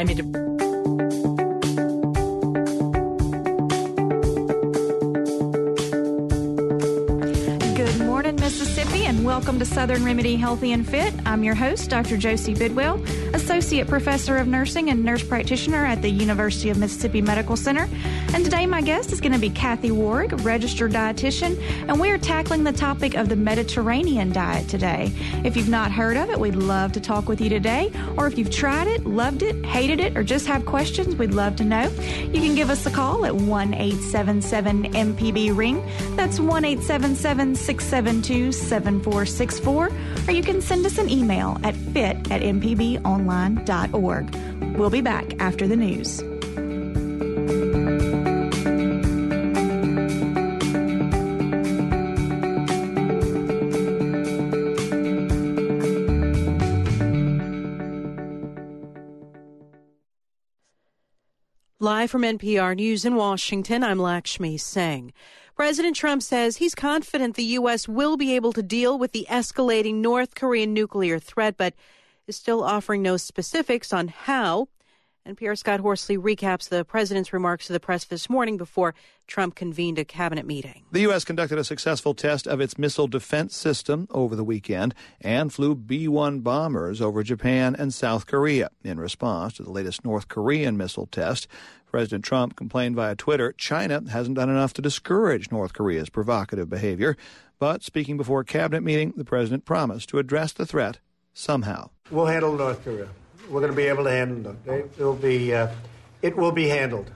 I need to. Good morning, Mississippi, and welcome to Southern Remedy Healthy and Fit. I'm your host, Dr. Josie Bidwell, Associate Professor of Nursing and Nurse Practitioner at the University of Mississippi Medical Center. And today, my guest is going to be Kathy Ward, registered dietitian, and we are tackling the topic of the Mediterranean diet today. If you've not heard of it, we'd love to talk with you today. Or if you've tried it, loved it, hated it, or just have questions, we'd love to know. You can give us a call at 1 877 MPB Ring. That's 1 877 672 7464. Or you can send us an email at fit at mpbonline.org. We'll be back after the news. Live from NPR News in Washington, I'm Lakshmi Singh. President Trump says he's confident the U.S. will be able to deal with the escalating North Korean nuclear threat, but is still offering no specifics on how. NPR Scott Horsley recaps the president's remarks to the press this morning before Trump convened a cabinet meeting. The U.S. conducted a successful test of its missile defense system over the weekend and flew B 1 bombers over Japan and South Korea. In response to the latest North Korean missile test, President Trump complained via Twitter China hasn't done enough to discourage North Korea's provocative behavior. But speaking before a cabinet meeting, the president promised to address the threat somehow. We'll handle North Korea. We're going to be able to handle it. It will be, uh, it will be handled.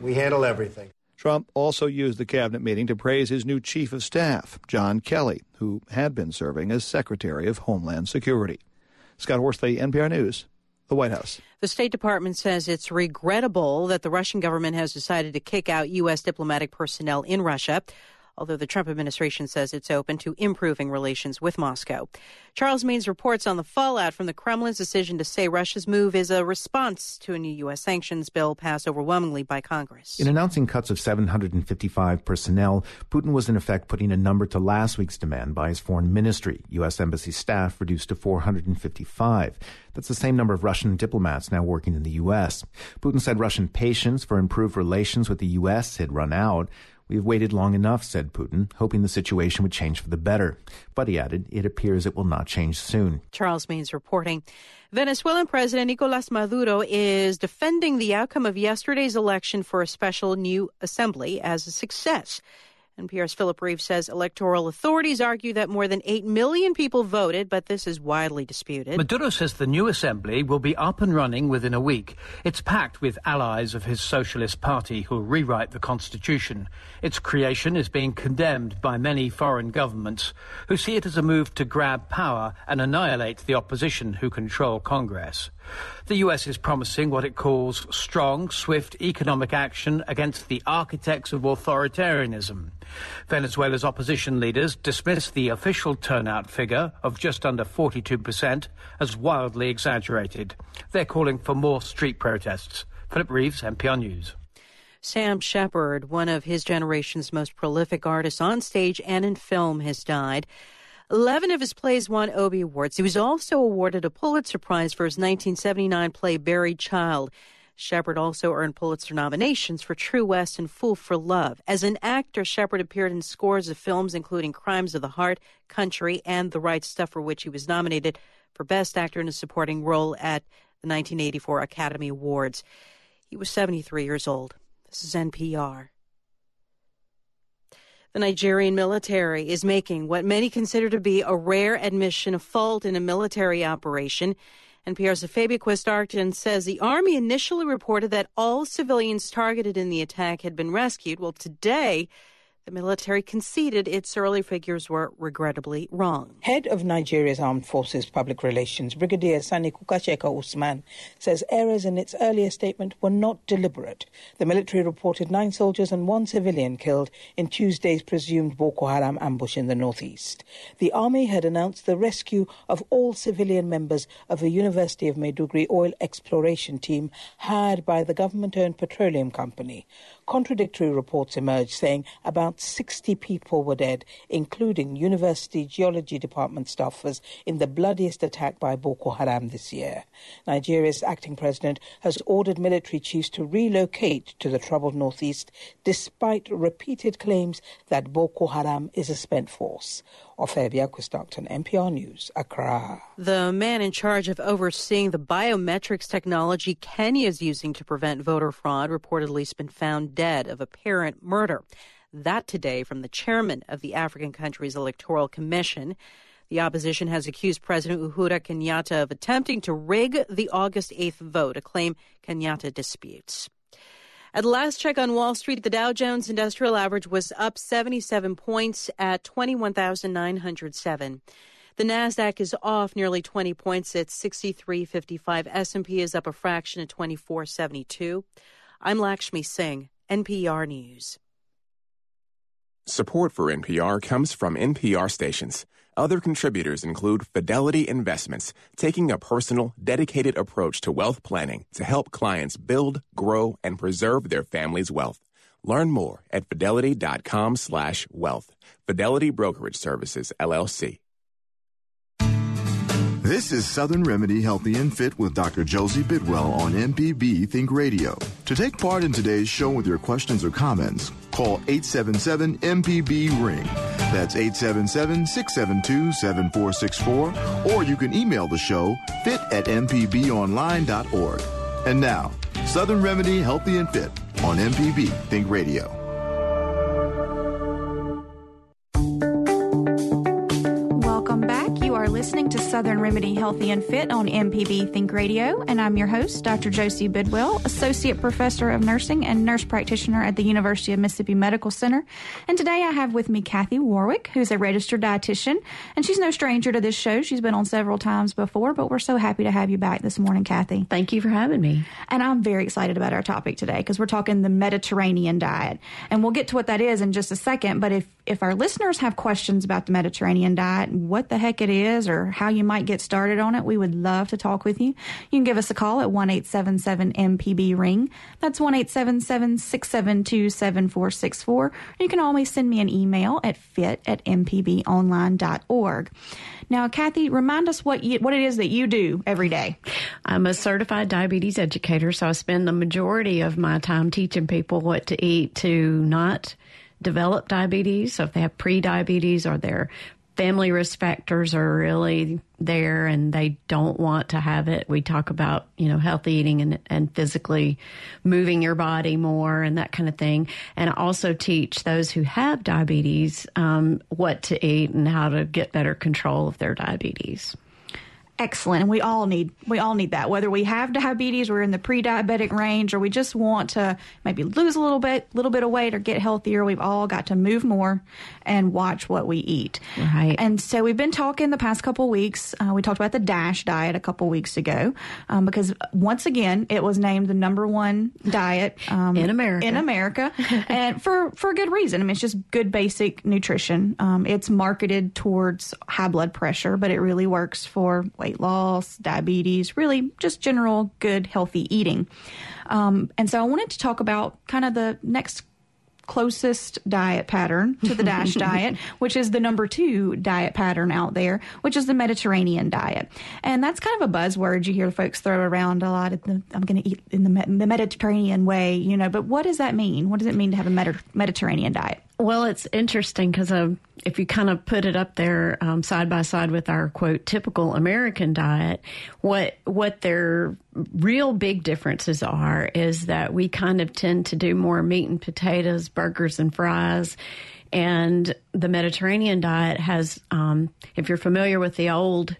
We handle everything. Trump also used the cabinet meeting to praise his new chief of staff, John Kelly, who had been serving as Secretary of Homeland Security. Scott Horsley, NPR News, the White House. The State Department says it's regrettable that the Russian government has decided to kick out U.S. diplomatic personnel in Russia although the Trump administration says it's open to improving relations with Moscow. Charles Maynes reports on the fallout from the Kremlin's decision to say Russia's move is a response to a new U.S. sanctions bill passed overwhelmingly by Congress. In announcing cuts of 755 personnel, Putin was in effect putting a number to last week's demand by his foreign ministry. U.S. embassy staff reduced to 455. That's the same number of Russian diplomats now working in the U.S. Putin said Russian patience for improved relations with the U.S. had run out. We have waited long enough, said Putin, hoping the situation would change for the better. But he added, it appears it will not change soon. Charles Maynes reporting. Venezuelan President Nicolas Maduro is defending the outcome of yesterday's election for a special new assembly as a success. NPR's Philip Reeves says electoral authorities argue that more than 8 million people voted, but this is widely disputed. Maduro says the new assembly will be up and running within a week. It's packed with allies of his Socialist Party who'll rewrite the constitution. Its creation is being condemned by many foreign governments who see it as a move to grab power and annihilate the opposition who control Congress. The US is promising what it calls strong, swift economic action against the architects of authoritarianism. Venezuela's opposition leaders dismiss the official turnout figure of just under 42% as wildly exaggerated. They're calling for more street protests. Philip Reeves, NPR News. Sam Shepard, one of his generation's most prolific artists on stage and in film, has died. Eleven of his plays won Obie Awards. He was also awarded a Pulitzer Prize for his 1979 play Buried Child. Shepard also earned Pulitzer nominations for True West and Fool for Love. As an actor, Shepard appeared in scores of films, including Crimes of the Heart, Country, and The Right Stuff, for which he was nominated for Best Actor in a Supporting Role at the 1984 Academy Awards. He was 73 years old. This is NPR. The Nigerian military is making what many consider to be a rare admission of fault in a military operation. NPR's Ofeibea Quist says the Army initially reported that all civilians targeted in the attack had been rescued. Well, today, The military conceded its early figures were regrettably wrong. Head of Nigeria's Armed Forces Public Relations, Brigadier Sani Kukasheka Usman, says errors in its earlier statement were not deliberate. The military reported nine soldiers and one civilian killed in Tuesday's presumed Boko Haram ambush in the northeast. The army had announced the rescue of all civilian members of a University of Maiduguri oil exploration team hired by the government-owned petroleum company. Contradictory reports emerged saying about 60 people were dead, including University Geology Department staffers, in the bloodiest attack by Boko Haram this year. Nigeria's acting president has ordered military chiefs to relocate to the troubled northeast despite repeated claims that Boko Haram is a spent force. Ofeibea Quist-Arcton, NPR News, Accra. The man in charge of overseeing the biometrics technology Kenya is using to prevent voter fraud reportedly has been found dead of apparent murder. That today from the chairman of the African country's electoral commission. The opposition has accused President Uhuru Kenyatta of attempting to rig the August 8th vote, a claim Kenyatta disputes. At last check on Wall Street, the Dow Jones Industrial Average was up 77 points at 21,907. The Nasdaq is off nearly 20 points at 63.55. S&P is up a fraction at 24.72. I'm Lakshmi Singh, NPR News. Support for NPR comes from NPR stations. Other contributors include Fidelity Investments, taking a personal, dedicated approach to wealth planning to help clients build, grow, and preserve their family's wealth. Learn more at fidelity.com slash wealth. Fidelity Brokerage Services, LLC. This is Southern Remedy Healthy and Fit with Dr. Josie Bidwell on MPB Think Radio. To take part in today's show with your questions or comments, call 877 MPB Ring. That's 877 672 7464. Or you can email the show fit at mpbonline.org. And now, Southern Remedy Healthy and Fit on MPB Think Radio. Listening to Southern Remedy Healthy and Fit on MPB Think Radio, and I'm your host, Dr. Josie Bidwell, Associate Professor of Nursing and Nurse Practitioner at the University of Mississippi Medical Center. And today I have with me Kathy Warwick, who's a registered dietitian, and she's no stranger to this show. She's been on several times before, but we're so happy to have you back this morning, Kathy. Thank you for having me. And I'm very excited about our topic today because we're talking the Mediterranean diet. And we'll get to what that is in just a second, but if if our listeners have questions about the Mediterranean diet, what the heck it is, or how you might get started on it, we would love to talk with you. You can give us a call at 1 877 MPB Ring. That's 1 877 672 7464. You can always send me an email at fit at mpbonline.org. Now, Kathy, remind us what you, what it is that you do every day. I'm a certified diabetes educator, so I spend the majority of my time teaching people what to eat to not develop diabetes. So if they have pre-diabetes or their family risk factors are really there and they don't want to have it. We talk about, you know, healthy eating and, and physically moving your body more and that kind of thing. And I also teach those who have diabetes um, what to eat and how to get better control of their diabetes excellent and we all need we all need that whether we have diabetes we're in the pre-diabetic range or we just want to maybe lose a little bit little bit of weight or get healthier we've all got to move more and watch what we eat. Right. And so we've been talking the past couple weeks. Uh, we talked about the dash diet a couple weeks ago um, because once again it was named the number one diet um, in america. in america. And for for a good reason. I mean it's just good basic nutrition. Um, it's marketed towards high blood pressure but it really works for weight loss, diabetes, really just general good, healthy eating. Um, and so I wanted to talk about kind of the next closest diet pattern to the DASH diet, which is the number two diet pattern out there, which is the Mediterranean diet. And that's kind of a buzzword you hear folks throw around a lot. The, I'm going to eat in the, the, Mediterranean way, you know, but what does that mean? What does it mean to have a Mediterranean diet? Well, it's interesting because um, if you kind of put it up there um, side by side with our quote typical American diet, what what their real big differences are is that we kind of tend to do more meat and potatoes, burgers and fries, and the Mediterranean diet has, um, if you're familiar with the old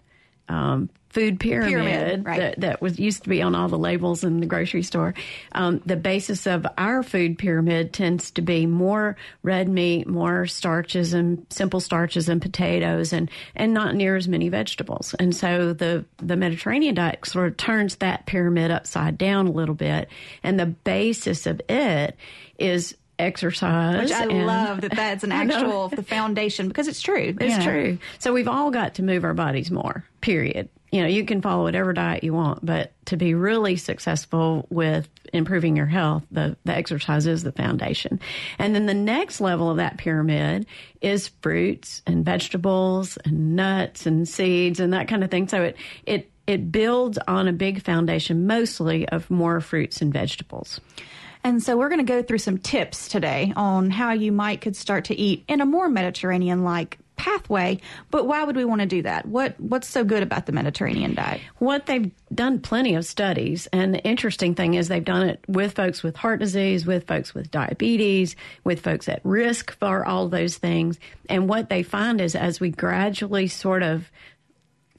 um, food pyramid, Pyramid, right. that, that was used to be on all the labels in the grocery store. Um, the basis of our food pyramid tends to be more red meat, more starches and simple starches and potatoes, and and not near as many vegetables. And so the the Mediterranean diet sort of turns that pyramid upside down a little bit, and the basis of it is exercise. Which I and- love that that's an actual the foundation because it's true. It's know. true. So we've all got to move our bodies more, period. You know, you can follow whatever diet you want, but to be really successful with improving your health, the, the exercise is the foundation. And then the next level of that pyramid is fruits and vegetables and nuts and seeds and that kind of thing. So it, it, it builds on a big foundation mostly of more fruits and vegetables. And so we're going to go through some tips today on how you might could start to eat in a more Mediterranean like pathway. But why would we want to do that? What what's so good about the Mediterranean diet? What they've done plenty of studies, and the interesting thing is they've done it with folks with heart disease, with folks with diabetes, with folks at risk for all those things. And what they find is as we gradually sort of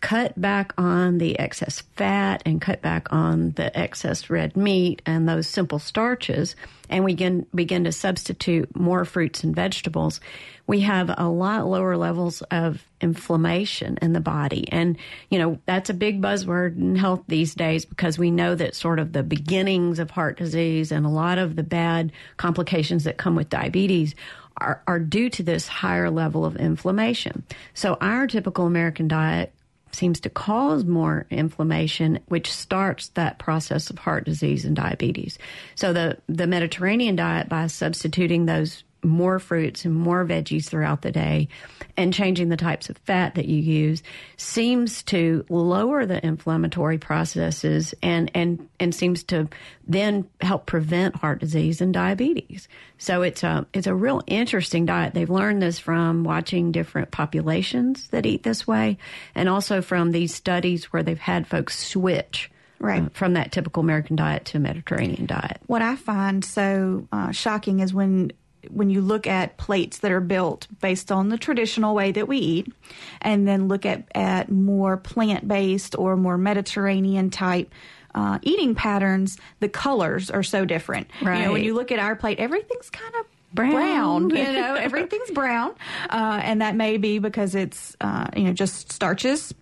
cut back on the excess fat and cut back on the excess red meat and those simple starches, and we can begin to substitute more fruits and vegetables, we have a lot lower levels of inflammation in the body. And, you know, that's a big buzzword in health these days because we know that sort of the beginnings of heart disease and a lot of the bad complications that come with diabetes are, are due to this higher level of inflammation. So our typical American diet seems to cause more inflammation, which starts that process of heart disease and diabetes. So the, the Mediterranean diet, by substituting those more fruits and more veggies throughout the day and changing the types of fat that you use seems to lower the inflammatory processes and, and, and seems to then help prevent heart disease and diabetes. So it's a, it's a real interesting diet. They've learned this from watching different populations that eat this way and also from these studies where they've had folks switch Right. uh, from that typical American diet to a Mediterranean diet. What I find so uh, shocking is when when you look at plates that are built based on the traditional way that we eat, and then look at at more plant based or more Mediterranean type. Uh, eating patterns, the colors are so different. You know, when you look at our plate, everything's kind of Brown. You know, everything's brown, uh, and that may be because it's uh, you know just starches,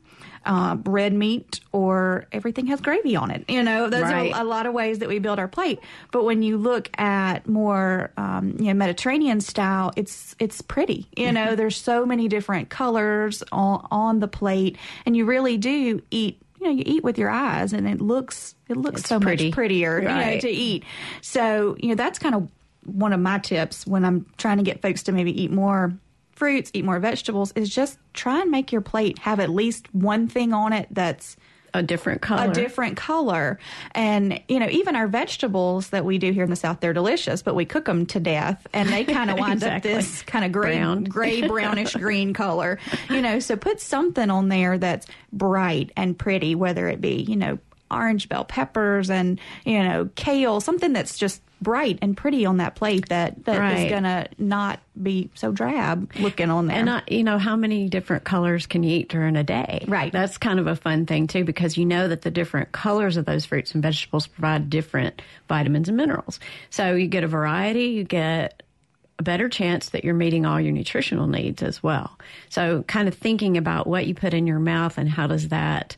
uh, red meat, or everything has gravy on it. You know, those Right. are a lot of ways that we build our plate. But when you look at more um, you know Mediterranean style, it's it's pretty. You know, there's so many different colors on on the plate, and you really do eat. You know, you eat with your eyes, and it looks it looks It's so pretty. much prettier. You know, to eat. So you know that's kind of one of my tips when I'm trying to get folks to maybe eat more fruits, eat more vegetables, is just try and make your plate have at least one thing on it that's A different color. a different color. And, you know, even our vegetables that we do here in the South, they're delicious, but we cook them to death and they kind of wind Exactly. up this kind of gray, Brown. gray, brownish green color. You know, so put something on there that's bright and pretty, whether it be, you know, orange bell peppers and, you know, kale, something that's just bright and pretty on that plate that, that is Right. going to not be so drab looking on there. And I, you know, how many different colors can you eat during a day? Right. That's kind of a fun thing too, because you know that the different colors of those fruits and vegetables provide different vitamins and minerals. So you get a variety, you get a better chance that you're meeting all your nutritional needs as well. So kind of thinking about what you put in your mouth and how does that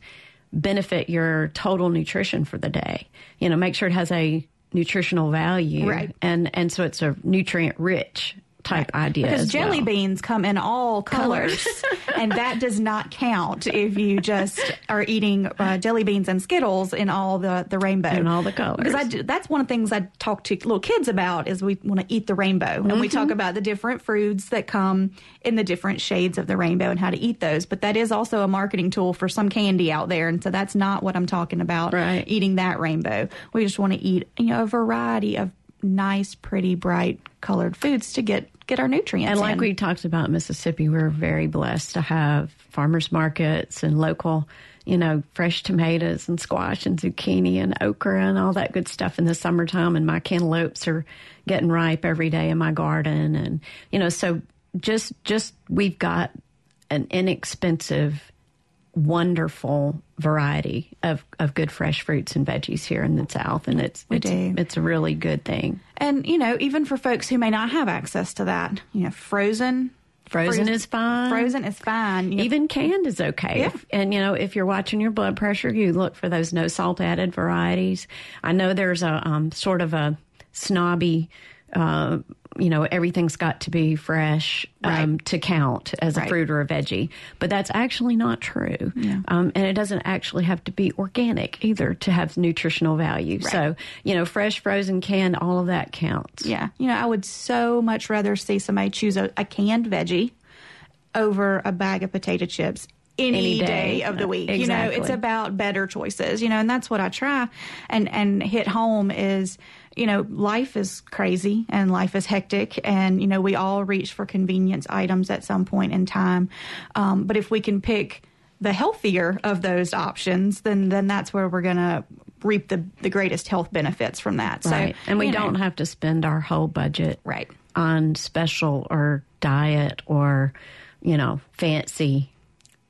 benefit your total nutrition for the day. You know, make sure it has a nutritional value. Right. And and so it's a nutrient rich type idea. Because jelly well. beans come in all colors, and that does not count if you just are eating uh, jelly beans and Skittles in all the, the rainbow. In all the colors. Because I do, that's one of the things I talk to little kids about is we want to eat the rainbow, and we Mm-hmm. talk about the different fruits that come in the different shades of the rainbow and how to eat those. But that is also a marketing tool for some candy out there, and so that's not what I'm talking about. Right. Eating that rainbow, we just want to eat you know a variety of nice, pretty, bright colored foods to get get our nutrients. And like in. we talked about Mississippi, we're very blessed to have farmers markets and local, you know, fresh tomatoes and squash and zucchini and okra and all that good stuff in the summertime. And my cantaloupes are getting ripe every day in my garden. And, you know, so just, just we've got an inexpensive, wonderful variety of, of good fresh fruits and veggies here in the South, and it's We it's, do. it's a really good thing. And you know, even for folks who may not have access to that, you know, frozen. Frozen is fine. Frozen is fine. You know, Even canned is okay. Yeah. If- and you know, if you're watching your blood pressure, you look for those no salt added varieties. I know there's a um, sort of a snobby, uh, you know, everything's got to be fresh um, Right. to count as Right. a fruit or a veggie, but that's actually not true. Um, and it doesn't actually have to be organic either to have nutritional value. So, you know, fresh, frozen, canned, all of that counts. Yeah. You know, I would so much rather see somebody choose a, a canned veggie over a bag of potato chips any, Any day. day. of the week. You know, it's about better choices, you know, and that's what I try and, and hit home is, you know, life is crazy and life is hectic and, you know, we all reach for convenience items at some point in time. Um, but if we can pick the healthier of those options, then, then that's where we're going to reap the, the greatest health benefits from that. Right. So, and we know, don't have to spend our whole budget Right. on special or diet or, you know, fancy.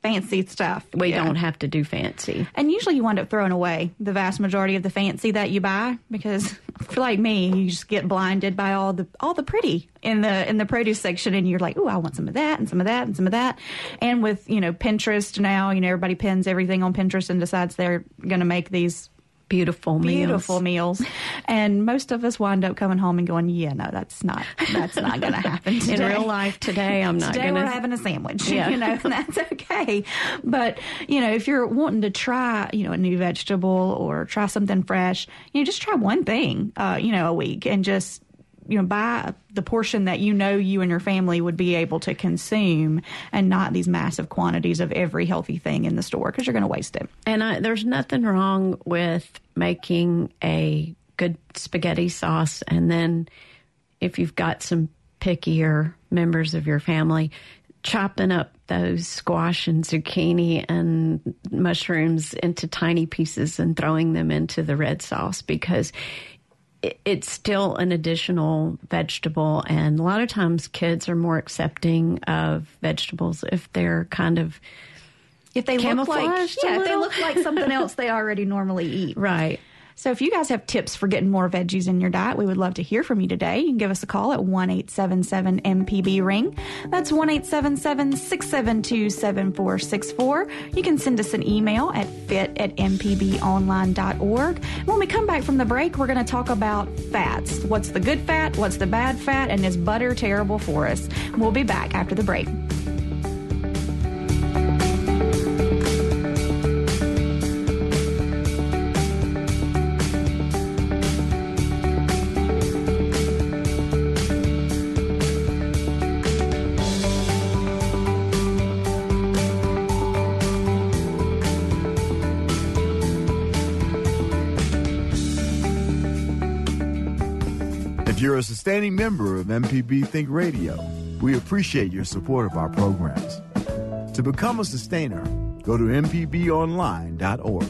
Fancy stuff. We Yeah. don't have to do fancy. And usually you wind up throwing away the vast majority of the fancy that you buy because for like me, you just get blinded by all the all the pretty in the in the produce section and you're like, "Oh, I want some of that and some of that and some of that." And with, you know, Pinterest now, you know, everybody pins everything on Pinterest and decides they're going to make these Beautiful meals. beautiful meals. And most of us wind up coming home and going, "Yeah, no, that's not that's not going to happen In real life today, I'm not Today going we're having a sandwich, Yeah. you know, and that's okay. But, you know, if you're wanting to try, you know, a new vegetable or try something fresh, you know, just try one thing, uh, you know, a week and just, you know, buy the portion that you know you and your family would be able to consume and not these massive quantities of every healthy thing in the store because you're going to waste it. And I, there's nothing wrong with making a good spaghetti sauce. And then if you've got some pickier members of your family, chopping up those squash and zucchini and mushrooms into tiny pieces and throwing them into the red sauce because it's still an additional vegetable and a lot of times kids are more accepting of vegetables if they're kind of If they look like, yeah, if they look like something else they already normally eat. right So if you guys have tips for getting more veggies in your diet, we would love to hear from you today. You can give us a call at 1-877 MPB ring. That's 1-877-672-7464. You can send us an email at fit at mpbonline.org. When we come back from the break, we're going to talk about fats. What's the good fat? What's the bad fat? And is butter terrible for us? We'll be back after the break. If sustaining member of MPB Think Radio, we appreciate your support of our programs. To become a sustainer, go to MPBOnline.org.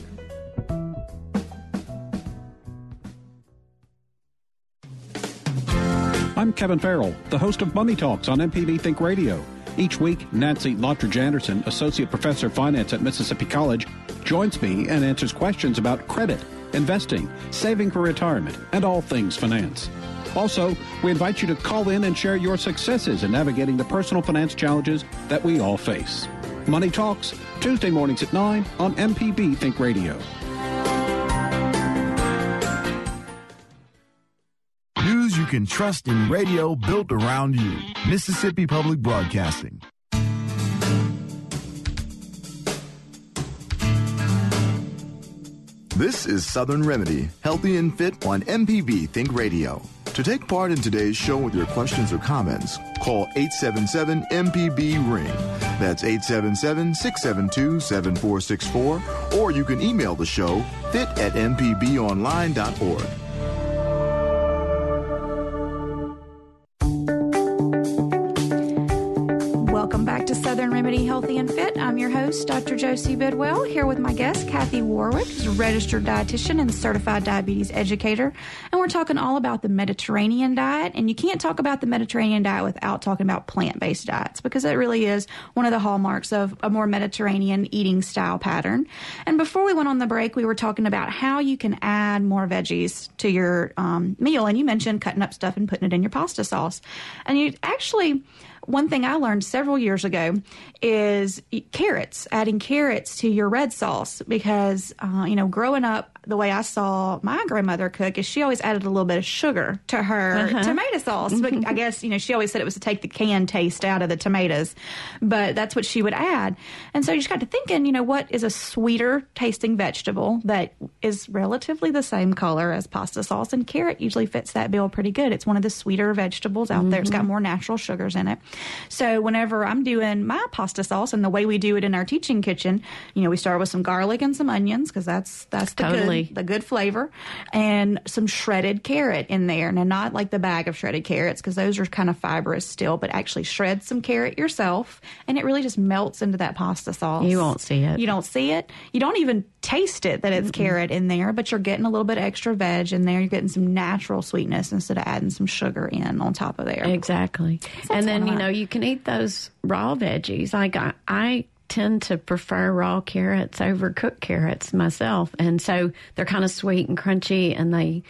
I'm Kevin Farrell, the host of Money Talks on MPB Think Radio. Each week, Nancy Lottridge Anderson, Associate Professor of Finance at Mississippi College, joins me and answers questions about credit, investing, saving for retirement, and all things finance. Also, we invite you to call in and share your successes in navigating the personal finance challenges that we all face. Money Talks, Tuesday mornings at 9 on MPB Think Radio. News you can trust in radio built around you. Mississippi Public Broadcasting. This is Southern Remedy, Healthy and Fit on MPB Think Radio. To take part in today's show with your questions or comments, call 877 MPB Ring. That's 877 672 7464, or you can email the show fit at mpbonline.org. Josie Bidwell, here with my guest, Kathy Warwick, who's a registered dietitian and certified diabetes educator. And we're talking all about the Mediterranean diet. And you can't talk about the Mediterranean diet without talking about plant based diets because it really is one of the hallmarks of a more Mediterranean eating style pattern. And before we went on the break, we were talking about how you can add more veggies to your um, meal. And you mentioned cutting up stuff and putting it in your pasta sauce. And you actually, one thing I learned several years ago is carrots, adding carrots to your red sauce because, uh, you know, growing up, the way I saw my grandmother cook is she always added a little bit of sugar to her uh-huh. tomato sauce. But I guess, you know, she always said it was to take the canned taste out of the tomatoes, but that's what she would add. And so you just got to thinking, you know, what is a sweeter tasting vegetable that is relatively the same color as pasta sauce? And carrot usually fits that bill pretty good. It's one of the sweeter vegetables out mm-hmm. there. It's got mm-hmm. more natural sugars in it. So whenever I'm doing my pasta sauce and the way we do it in our teaching kitchen, you know, we start with some garlic and some onions because that's that's the totally. good the good flavor, and some shredded carrot in there. Now, not like the bag of shredded carrots because those are kind of fibrous still, but actually shred some carrot yourself, and it really just melts into that pasta sauce. You won't see it. You don't see it. You don't even taste it that it's Mm-mm. carrot in there, but you're getting a little bit extra veg in there. You're getting some natural sweetness instead of adding some sugar in on top of there. Exactly. and then, you know, you can eat those raw veggies. Like I, I tend to prefer raw carrots over cooked carrots myself. And so they're kind of sweet and crunchy and they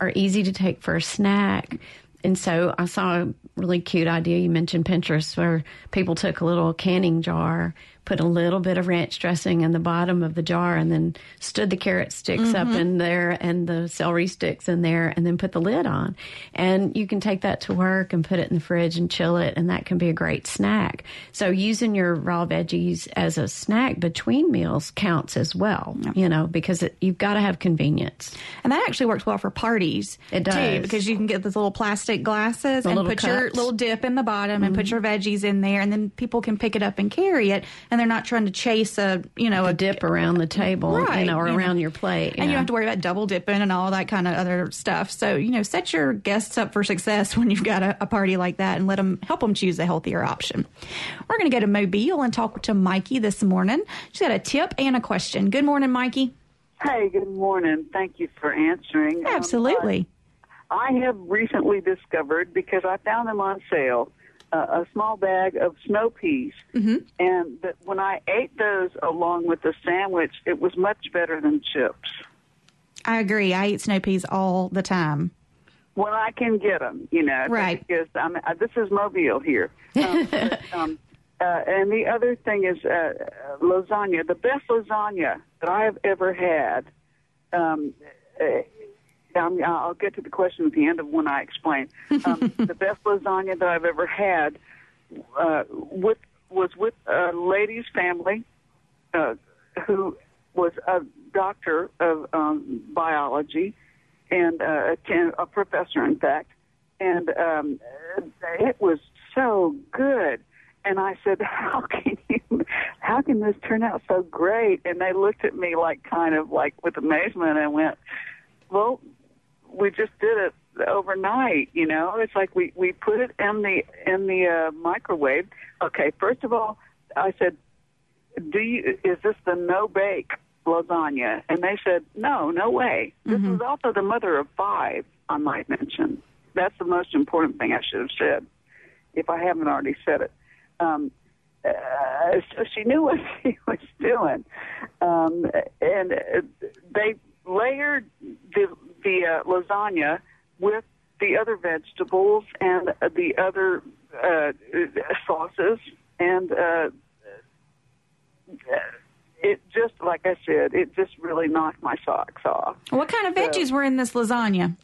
are easy to take for a snack. And so I saw a really cute idea. You mentioned Pinterest where people took a little canning jar put a little bit of ranch dressing in the bottom of the jar and then stood the carrot sticks mm-hmm. up in there and the celery sticks in there and then put the lid on. And you can take that to work and put it in the fridge and chill it and that can be a great snack. So using your raw veggies as a snack between meals counts as well, you know, because it, you've got to have convenience. And that actually works well for parties. It does. Too, because you can get those little plastic glasses the and put cups. your little dip in the bottom mm-hmm. and put mm-hmm. your veggies in there and then people can pick it up and carry it and they're not trying to chase a you know a, a dip around the table, right, you know, or around your plate, and you don't have to worry about double dipping and all that kind of other stuff. So you know, set your guests up for success when you've got a, a party like that, and let them help them choose a healthier option. We're going to go to Mobile and talk to Mikey this morning. She's got a tip and a question. Good morning, Mikey. Hey, good morning. Thank you for answering. Absolutely. Um, I have recently discovered because I found them on sale a small bag of snow peas, mm-hmm. and that when I ate those along with the sandwich, it was much better than chips. I agree. I eat snow peas all the time. When I can get them, you know, right? Because I'm, uh, this is Mobile here. Um, but, um, uh, and the other thing is uh, lasagna. The best lasagna that I have ever had. Um, um, I'll get to the question at the end of when I explain. Um, the best lasagna that I've ever had uh, with was with a lady's family uh, who was a doctor of um, biology and uh, a professor, in fact, and um, it was so good. And I said, "How can you? How can this turn out so great?" And they looked at me like, kind of like with amazement, and went, "Well, we just did it overnight you know? It's like we we put it in the in the uh, microwave. Okay first of all i said do you is this the no bake lasagna? And they said no no way. This mm-hmm. is also the mother of five i might mention. That's the most important thing i should have said if i haven't already said it. Um uh, so she knew what she was doing. Um and they layered the the uh, lasagna with the other vegetables and uh, the other uh, sauces, and uh, it just like I said, it just really knocked my socks off. What kind of veggies were in this lasagna?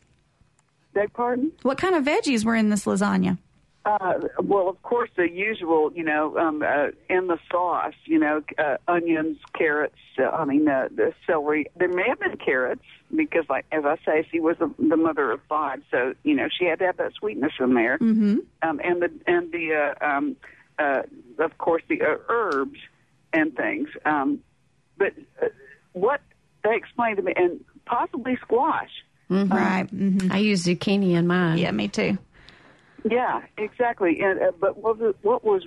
Beg pardon? What kind of veggies were in this lasagna? Uh, well, of course, the usual, you know, um, uh, in the sauce, you know, uh, onions, carrots. Uh, I mean, uh, the celery. There may have been carrots because, like as I say, she was the, the mother of five, so you know she had to have that sweetness in there. Mm-hmm. Um, and the and the uh, um, uh, of course the uh, herbs and things. Um, but uh, what they explained to me, and possibly squash. Mm-hmm. Right. Mm-hmm. I use zucchini in mine. Yeah, me too. Yeah, exactly. And, uh, but what was, what was,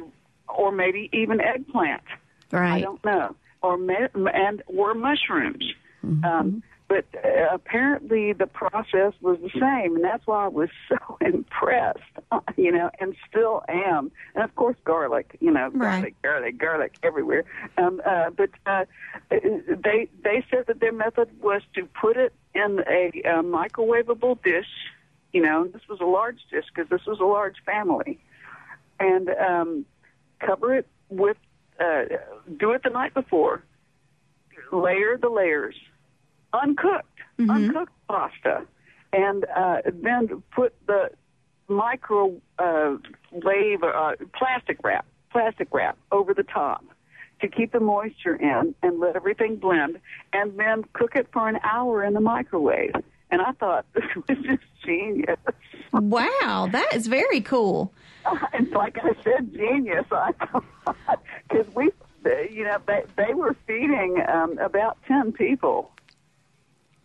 or maybe even eggplant. Right. I don't know. Or and or mushrooms. Mm-hmm. Um, but uh, apparently the process was the same, and that's why I was so impressed, you know, and still am. And of course, garlic, you know, garlic, right. garlic, garlic everywhere. Um, uh, but uh, they they said that their method was to put it in a, a microwavable dish. You know, this was a large dish because this was a large family, and um, cover it with uh, do it the night before. Layer the layers uncooked, mm-hmm. uncooked pasta, and uh, then put the microwave uh, uh, plastic wrap, plastic wrap over the top to keep the moisture in and let everything blend, and then cook it for an hour in the microwave. And I thought this was just genius. Wow, that is very cool. And like I said, genius. I thought because we, you know, they they were feeding um, about ten people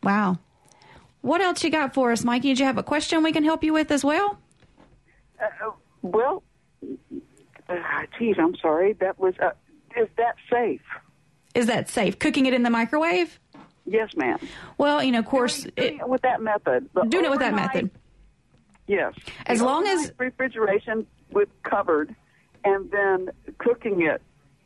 Wow. What else you got for us, Mikey? Did you have a question we can help you with as well? Uh, well, uh, geez, I'm sorry. That was. Uh, is that safe? Is that safe? Cooking it in the microwave? Yes, ma'am. Well, you know, of course, doing, doing it, with that method. Doing it with that method. Yes. As long as refrigeration with covered, and then cooking it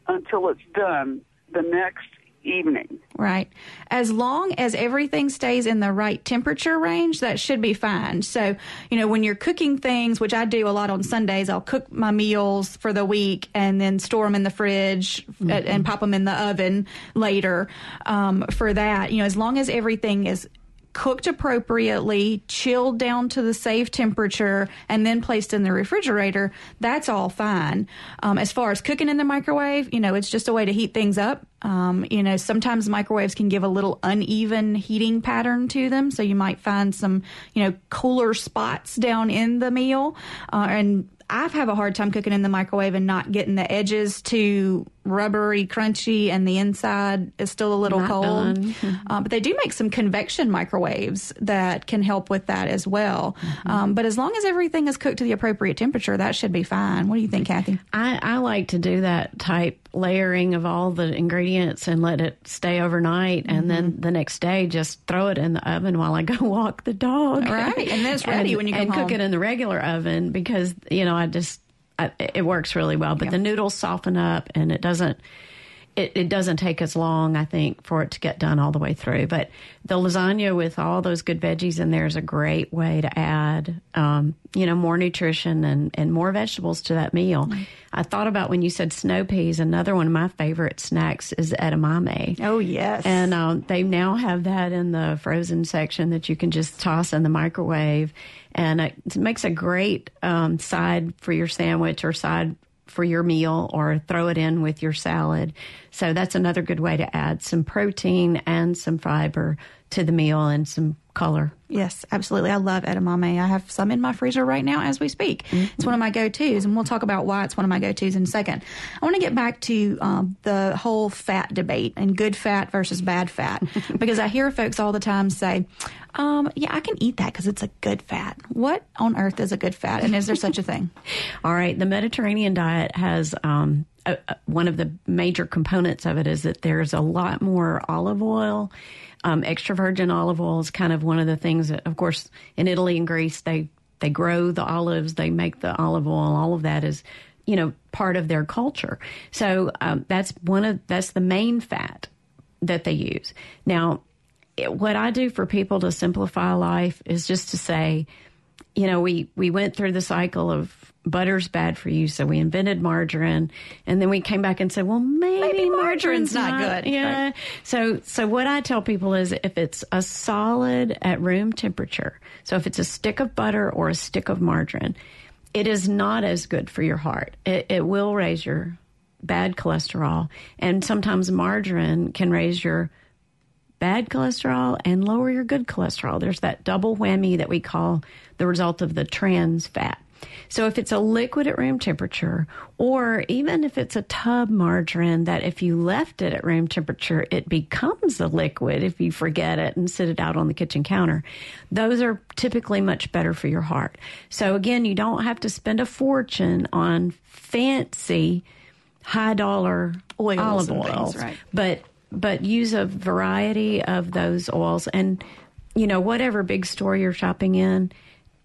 until it's done the next evening. Right. As long as everything stays in the right temperature range, that should be fine. So, you know, when you're cooking things, which I do a lot on Sundays, I'll cook my meals for the week and then store them in the fridge mm-hmm. and pop them in the oven later um, for that. You know, as long as everything is cooked appropriately, chilled down to the safe temperature, and then placed in the refrigerator, that's all fine. Um, as far as cooking in the microwave, you know, it's just a way to heat things up. Um, you know, sometimes microwaves can give a little uneven heating pattern to them, so you might find some, you know, cooler spots down in the meal. Uh, and I've have a hard time cooking in the microwave and not getting the edges too rubbery, crunchy, and the inside is still a little not cold. Uh, but they do make some convection microwaves that can help with that as well. Mm-hmm. Um, but as long as everything is cooked to the appropriate temperature, that should be fine. What do you think, Kathy? I, I like to do that type layering of all the ingredients and let it stay overnight, mm-hmm. and then mm-hmm. the next day just throw it in the oven while I go walk the dog. Right, and then it's ready and, when you come and home. cook it in the regular oven because you know I just I, it works really well. But the noodles soften up, and it doesn't it, it doesn't take as long, I think, for it to get done all the way through. But the lasagna with all those good veggies in there is a great way to add, um, you know, more nutrition and, and more vegetables to that meal. Mm-hmm. I thought about when you said snow peas, another one of my favorite snacks is edamame. Oh, yes. And um, they now have that in the frozen section that you can just toss in the microwave. And it makes a great um, side for your sandwich or side for your meal or throw it in with your salad. So that's another good way to add some protein and some fiber to the meal and some color. Yes, absolutely. I love edamame. I have some in my freezer right now as we speak. Mm-hmm. It's one of my go tos, and we'll talk about why it's one of my go tos in a second. I want to get back to um, the whole fat debate and good fat versus bad fat because I hear folks all the time say, um, yeah, I can eat that because it's a good fat. What on earth is a good fat, and is there such a thing? all right, the Mediterranean diet has um, a, a, one of the major components of it is that there's a lot more olive oil um, extra virgin olive oil is kind of one of the things that, of course, in Italy and Greece, they, they grow the olives, they make the olive oil, all of that is, you know, part of their culture. So um, that's one of, that's the main fat that they use. Now, it, what I do for people to simplify life is just to say, you know, we, we went through the cycle of butter's bad for you, so we invented margarine, and then we came back and said, well, maybe, maybe margarine's, margarine's not, not, good. Yeah. Right. So, so what I tell people is, if it's a solid at room temperature, so if it's a stick of butter or a stick of margarine, it is not as good for your heart. It, it will raise your bad cholesterol, and sometimes margarine can raise your bad cholesterol and lower your good cholesterol. There's that double whammy that we call the result of the trans fat. So if it's a liquid at room temperature, or even if it's a tub margarine that if you left it at room temperature, it becomes a liquid if you forget it and sit it out on the kitchen counter, those are typically much better for your heart. So again, you don't have to spend a fortune on fancy high dollar Oils olive and things, oils, right. but but use a variety of those oils. And you know whatever big store you're shopping in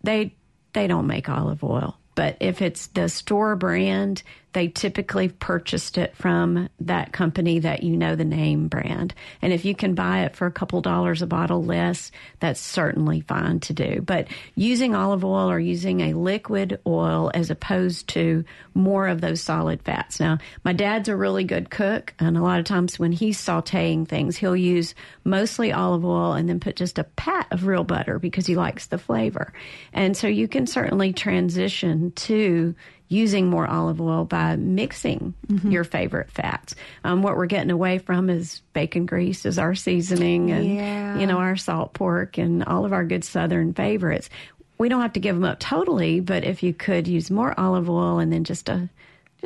they they don't make olive oil. But if it's the store brand they typically purchased it from that company that you know the name brand. And if you can buy it for a couple dollars a bottle less that's certainly fine to do. But using olive oil or using a liquid oil as opposed to more of those solid fats. Now my dad's a really good cook and a lot of times when he's sauteing things he'll use mostly olive oil and then put just a pat of real butter because he likes the flavor. And so you can certainly transition to using more olive oil by mixing your favorite fats. Um, what we're getting away from is bacon grease as our seasoning and Yeah. you know our salt pork and all of our good southern favorites. We don't have to give them up totally, but if you could use more olive oil and then just a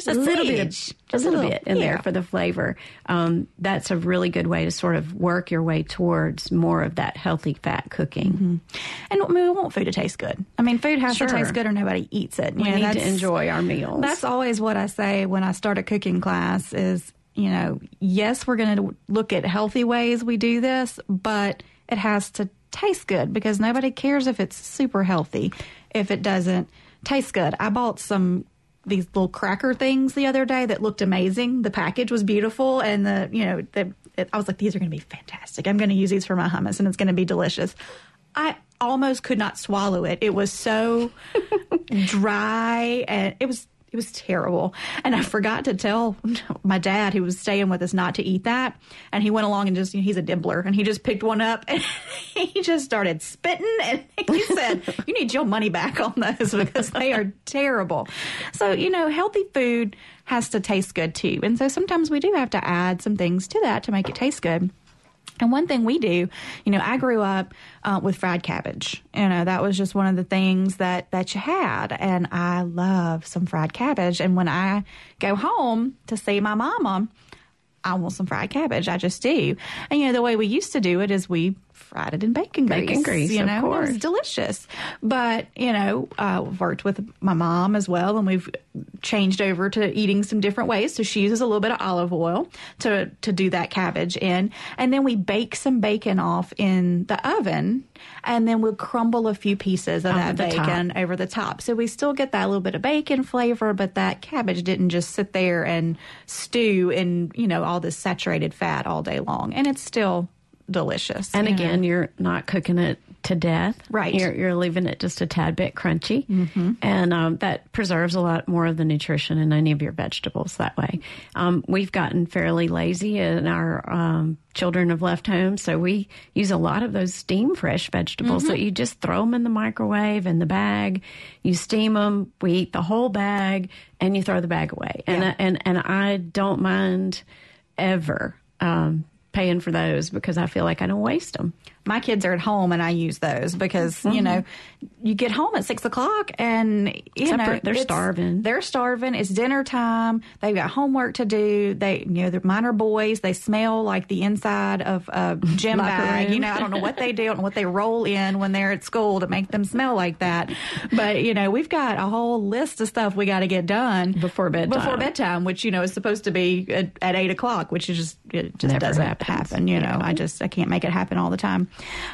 Just a little bit, Just a little little, bit in there for the flavor. Um, that's a really good way to sort of work your way towards more of that healthy fat cooking. And I mean, we want food to taste good. I mean, food has Sure. to taste good or nobody eats it. We know, need to enjoy our meals. That's always what I say when I start a cooking class is, you know, yes, we're going to look at healthy ways we do this, but it has to taste good because nobody cares if it's super healthy if it doesn't taste good. I bought some these little cracker things the other day that looked amazing. The package was beautiful and the, you know, the, it, I was like these are going to be fantastic. I'm going to use these for my hummus and it's going to be delicious. I almost could not swallow it. It was so dry and it was it was terrible. And I forgot to tell my dad who was staying with us not to eat that. And he went along and just, you know, he's a dibbler and he just picked one up and he just started spitting. And he said, You need your money back on those because they are terrible. So, you know, healthy food has to taste good too. And so sometimes we do have to add some things to that to make it taste good. And one thing we do, you know, I grew up uh, with fried cabbage. You know, that was just one of the things that that you had, and I love some fried cabbage. And when I go home to see my mama, I want some fried cabbage. I just do. And you know, the way we used to do it is we fried it in bacon grease. Bacon grease, you of know, it course. was delicious. But you know, I uh, worked with my mom as well, and we've changed over to eating some different ways. So she uses a little bit of olive oil to to do that cabbage in, and then we bake some bacon off in the oven, and then we'll crumble a few pieces of Over that the top. bacon over the top. So we still get that little bit of bacon flavor, but that cabbage didn't just sit there and stew in you know all this saturated fat all day long, and it's still delicious. And know. again, you're not cooking it to death. Right. You're, you're leaving it just a tad bit crunchy. Mm-hmm. And um, that preserves a lot more of the nutrition in any of your vegetables that way. Um, we've gotten fairly lazy and our um, children have left home. So we use a lot of those steam fresh vegetables that you just throw them in the microwave in the bag. You steam them. We eat the whole bag and you throw the bag away. And, Yeah. and, and I don't mind ever. Um, paying for those because I feel like I don't waste them. My kids are at home and I use those because mm-hmm. you know you get home at six o'clock and you Except know they're starving. They're starving. It's dinner time. They've got homework to do. They you know they're minor boys. They smell like the inside of a gym bag. You know I don't know what they do. Don't what they roll in when they're at school to make them smell like that. But you know we've got a whole list of stuff we got to get done Before bedtime. Before bedtime, which you know is supposed to be at, at eight o'clock, which is just it just Never doesn't happens. happen. You know I just I can't make it happen all the time.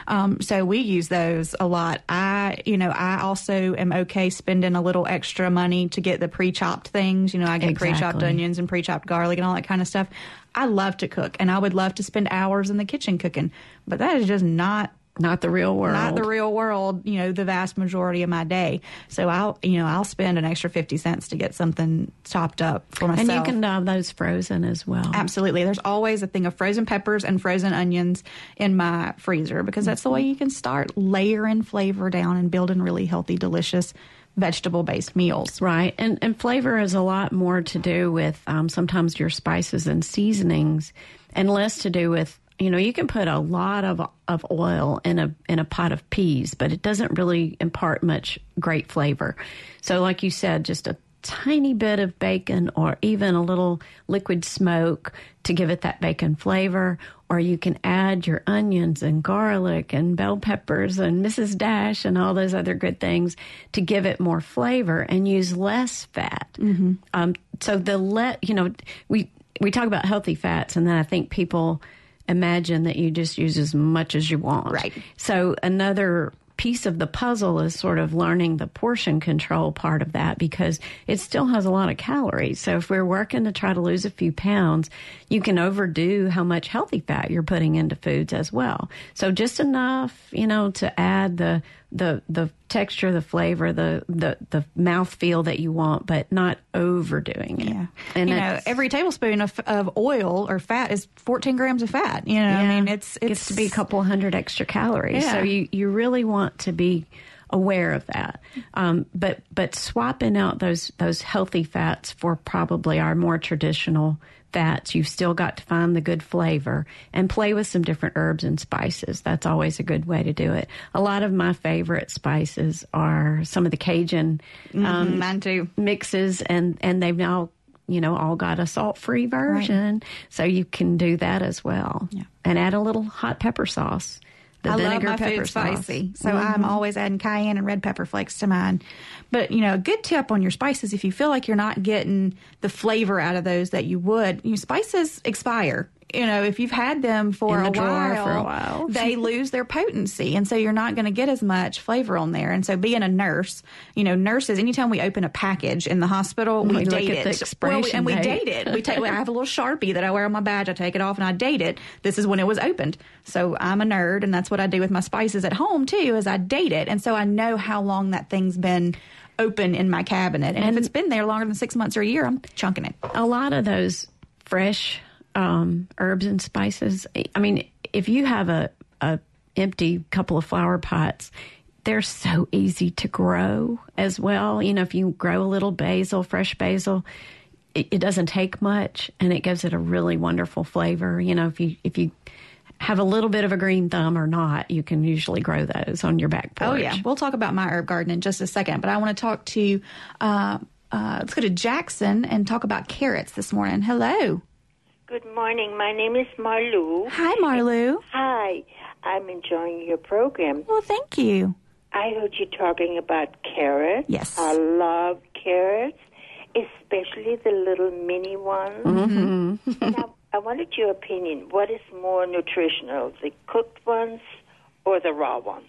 Um, so we use those a lot. I you know I also am okay spending a little extra money to get the pre-chopped things. You know I get pre-chopped onions and pre-chopped garlic and all that kind of stuff. I love to cook and I would love to spend hours in the kitchen cooking, but that is just not Not the real world. not the real world, you know, the vast majority of my day. So I'll, you know, I'll spend an extra 50 cents to get something chopped up for myself. and you can have those frozen as well. Absolutely. There's always a thing of frozen peppers and frozen onions in my freezer because that's the way you can start layering flavor down and building really healthy, delicious vegetable based meals. Right. And and flavor is a lot more to do with um, sometimes your spices and seasonings and less to do with you know, you can put a lot of of oil in a in a pot of peas, but it doesn't really impart much great flavor. So like you said, just a tiny bit of bacon or even a little liquid smoke to give it that bacon flavor or you can add your onions and garlic and bell peppers and Mrs. Dash and all those other good things to give it more flavor and use less fat. Mm-hmm. Um, so the let you know we we talk about healthy fats, and then I think people imagine that you just use as much as you want. Right. So another piece of the puzzle is sort of learning the portion control part of that because it still has a lot of calories. So if we're working to try to lose a few pounds, you can overdo how much healthy fat you're putting into foods as well. So just enough, you know, to add the the the texture, the flavor, the the the mouth feel that you want, but not overdoing it. Yeah. And you know, every tablespoon of, of oil or fat is 14 grams of fat. You know, I mean, it's it's gets to be a couple hundred extra calories. Yeah. So you, you really want to be aware of that. Um, but but swapping out those those healthy fats for probably our more traditional fats, you've still got to find the good flavor and play with some different herbs and spices. That's always a good way to do it. A lot of my favorite spices are some of the Cajun um, Mhm, mine too. mixes, and and they've now you know all got a salt free version, so you can do that as well. And add a little hot pepper sauce. The I love vinegar my pepper food sauce. spicy, so Mhm. I'm always adding cayenne and red pepper flakes to mine. But you know, a good tip on your spices if you feel like you're not getting the flavor out of those that you would, you know, spices expire. You know, if you've had them for, the a, while, for a while. they lose their potency, and so you're not going to get as much flavor on there. And so, being a nurse, you know, nurses, anytime we open a package in the hospital, we, We date it, expiration Well, we- and we date. date it. We take. I have a little sharpie that I wear on my badge. I take it off and I date it. This is when it was opened. So I'm a nerd, and that's what I do with my spices at home too. Is I date it, and so I know how long that thing's been open in my cabinet. And, if it's been there longer than six months or a year, I'm chunking it. a lot of those fresh um, herbs and spices. I mean, if you have a, a empty couple of flower pots, they're so easy to grow as well. You know, if you grow a little basil, fresh basil, it, it doesn't take much, and it gives it a really wonderful flavor. You know, if you if you have a little bit of a green thumb or not, you can usually grow those on your back porch. Oh yeah, we'll talk about my herb garden in just a second, but I want to talk to. Uh, uh, let's go to Jackson and talk about carrots this morning. Hello. Good morning. My name is Marlou. Hi, Marlou. Hi. I'm enjoying your program. Well, thank you. I heard you talking about carrots. Yes. I love carrots, especially the little mini ones. Mm-hmm. now, I wanted your opinion. What is more nutritional, the cooked ones or the raw ones?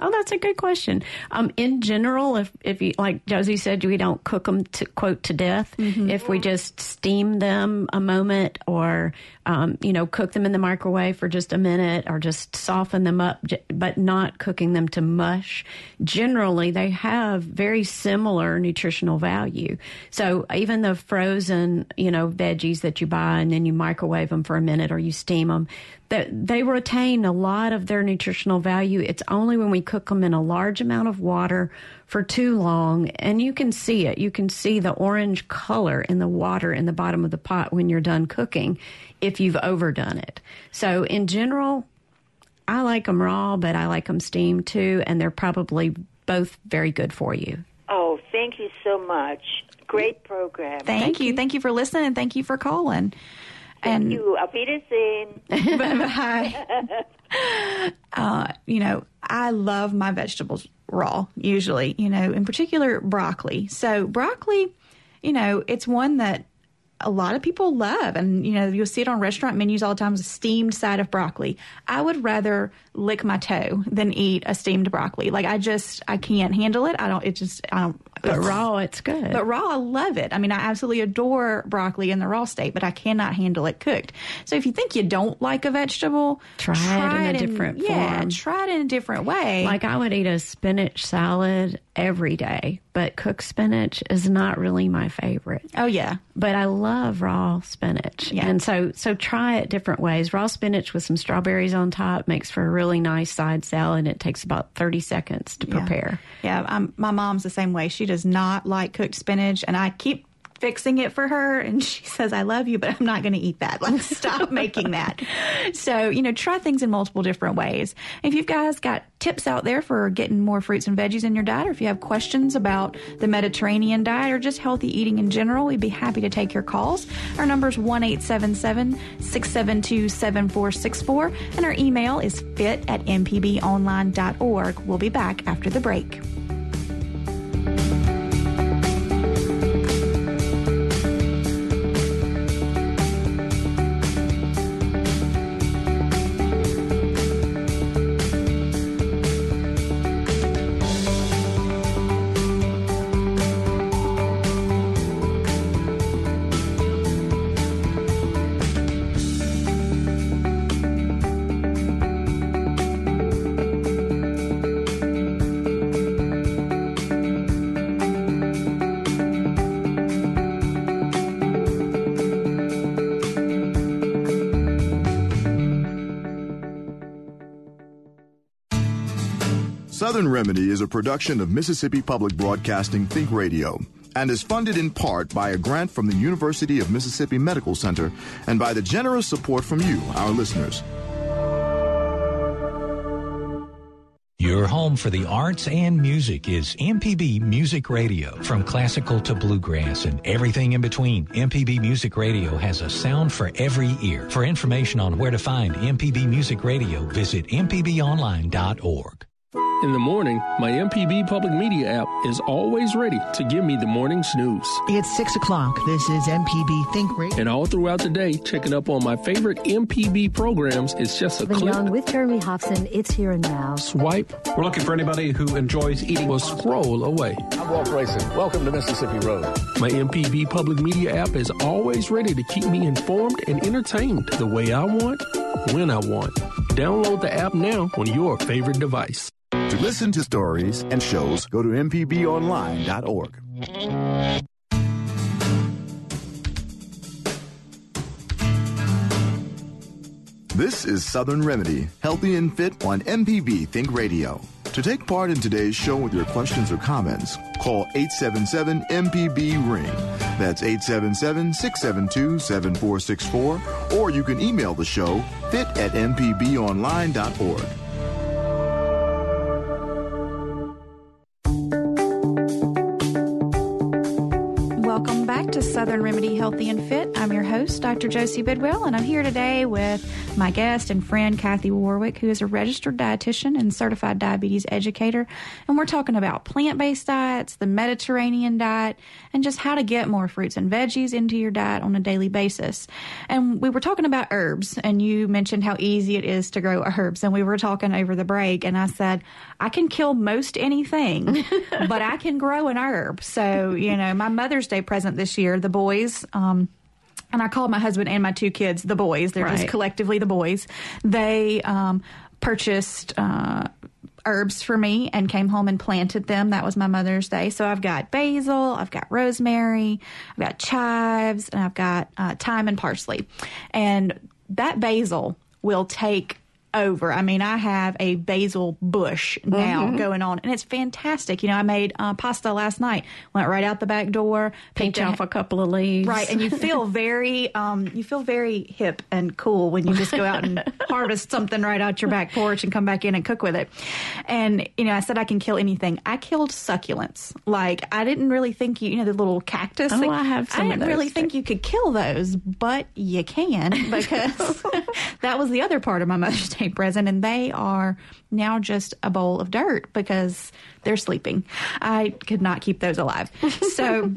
Oh, that's a good question. Um, in general, if if you like Josie said, we don't cook them to quote to death. If we just steam them a moment, or um, you know, cook them in the microwave for just a minute, or just soften them up, but not cooking them to mush. Generally, they have very similar nutritional value. So even the frozen, you know, veggies that you buy and then you microwave them for a minute or you steam them, that they retain a lot of their nutritional value. It's only when we cook them in a large amount of water for too long, and you can see it. You can see the orange color in the water in the bottom of the pot when you're done cooking if you've overdone it. So, in general, I like them raw, but I like them steamed too, and they're probably both very good for you. Oh, thank you so much. Great program. Thank, you. Thank you for listening thank you for calling. Thank and you. Auf Wiedersehen. Bye. uh, you know, I love my vegetables raw, usually, you know, in particular broccoli. So, broccoli, you know, it's one that a lot of people love. And, you know, you'll see it on restaurant menus all the time a steamed side of broccoli. I would rather lick my toe than eat a steamed broccoli. Like, I just, I can't handle it. I don't, it just, I don't. But raw, it's good. But raw, I love it. I mean, I absolutely adore broccoli in the raw state, but I cannot handle it cooked. So if you think you don't like a vegetable, Try it in a different yeah, form. try it in a different way. Like I would eat a spinach salad every day, but cooked spinach is not really my favorite. Oh yeah. But I love raw spinach. Yeah. And so so try it different ways. Raw spinach with some strawberries on top makes for a really nice side salad it takes about 30 seconds to Yeah. prepare. Yeah, I'm, my mom's the same way. She does not like cooked spinach, and I keep fixing it for her and she says i love you but i'm not going to eat that. Like stop making that. So you know try things in multiple different ways. If you guys got tips out there for getting more fruits and veggies in your diet or if you have questions about the mediterranean diet or just healthy eating in general we'd be happy to take your calls. Our number is 1-877-672-7464 and our email is fit at mpbonline.org we'll be back after the break Southern Remedy is a production of Mississippi Public Broadcasting Think Radio and is funded in part by a grant from the University of Mississippi Medical Center and by the generous support from you, our listeners. Your home for the arts and music is MPB Music Radio. From classical to bluegrass and everything in between, MPB Music Radio has a sound for every ear. For information on where to find MPB Music Radio, visit mpbonline.org. In the morning, my MPB Public Media app is always ready to give me the morning snooze. It's 6 o'clock. This is MPB Think Radio. And all throughout the day, checking up on my favorite MPB programs is just a the click. Young with Jeremy Hobson. It's here and now. Swipe. We're looking for anybody who enjoys eating. Or scroll away. I'm Walt Grayson. Welcome to Mississippi Road. My MPB Public Media app is always ready to keep me informed and entertained the way I want, when I want. Download the app now on your favorite device. To listen to stories and shows, go to mpbonline.org. This is Southern Remedy, healthy and fit on MPB Think Radio. To take part in today's show with your questions or comments, call 877 MPB Ring. That's 877 672 7464, or you can email the show fit at mpbonline.org. Southern Remedy Healthy and Fit. I'm your host, Dr. Josie Bidwell, and I'm here today with my guest and friend, Kathy Warwick, who is a registered dietitian and certified diabetes educator. And we're talking about plant based diets, the Mediterranean diet, and just how to get more fruits and veggies into your diet on a daily basis. And we were talking about herbs, and you mentioned how easy it is to grow herbs. And we were talking over the break, and I said, I can kill most anything, but I can grow an herb. So, you know, my Mother's Day present this year, the boys, um, and I called my husband and my two kids the boys. They're just collectively the boys. They um, purchased uh, herbs for me and came home and planted them. That was my Mother's Day. So I've got basil, I've got rosemary, I've got chives, and I've got uh, thyme and parsley. And that basil will take over. I mean, I have a basil bush now Mhm. going on, and it's fantastic. You know, I made uh, pasta last night. Went right out the back door, picked off a couple of leaves. right, and you feel very, um, you feel very hip and cool when you just go out and harvest something right out your back porch and come back in and cook with it. And you know, I said I can kill anything. I killed succulents. Like I didn't really think you, you know, the little cactus. Oh, thing. I have I didn't really think you could kill those, but you can because that was the other part of my Mother's Present, and they are now just a bowl of dirt because they're sleeping. I could not keep those alive. So.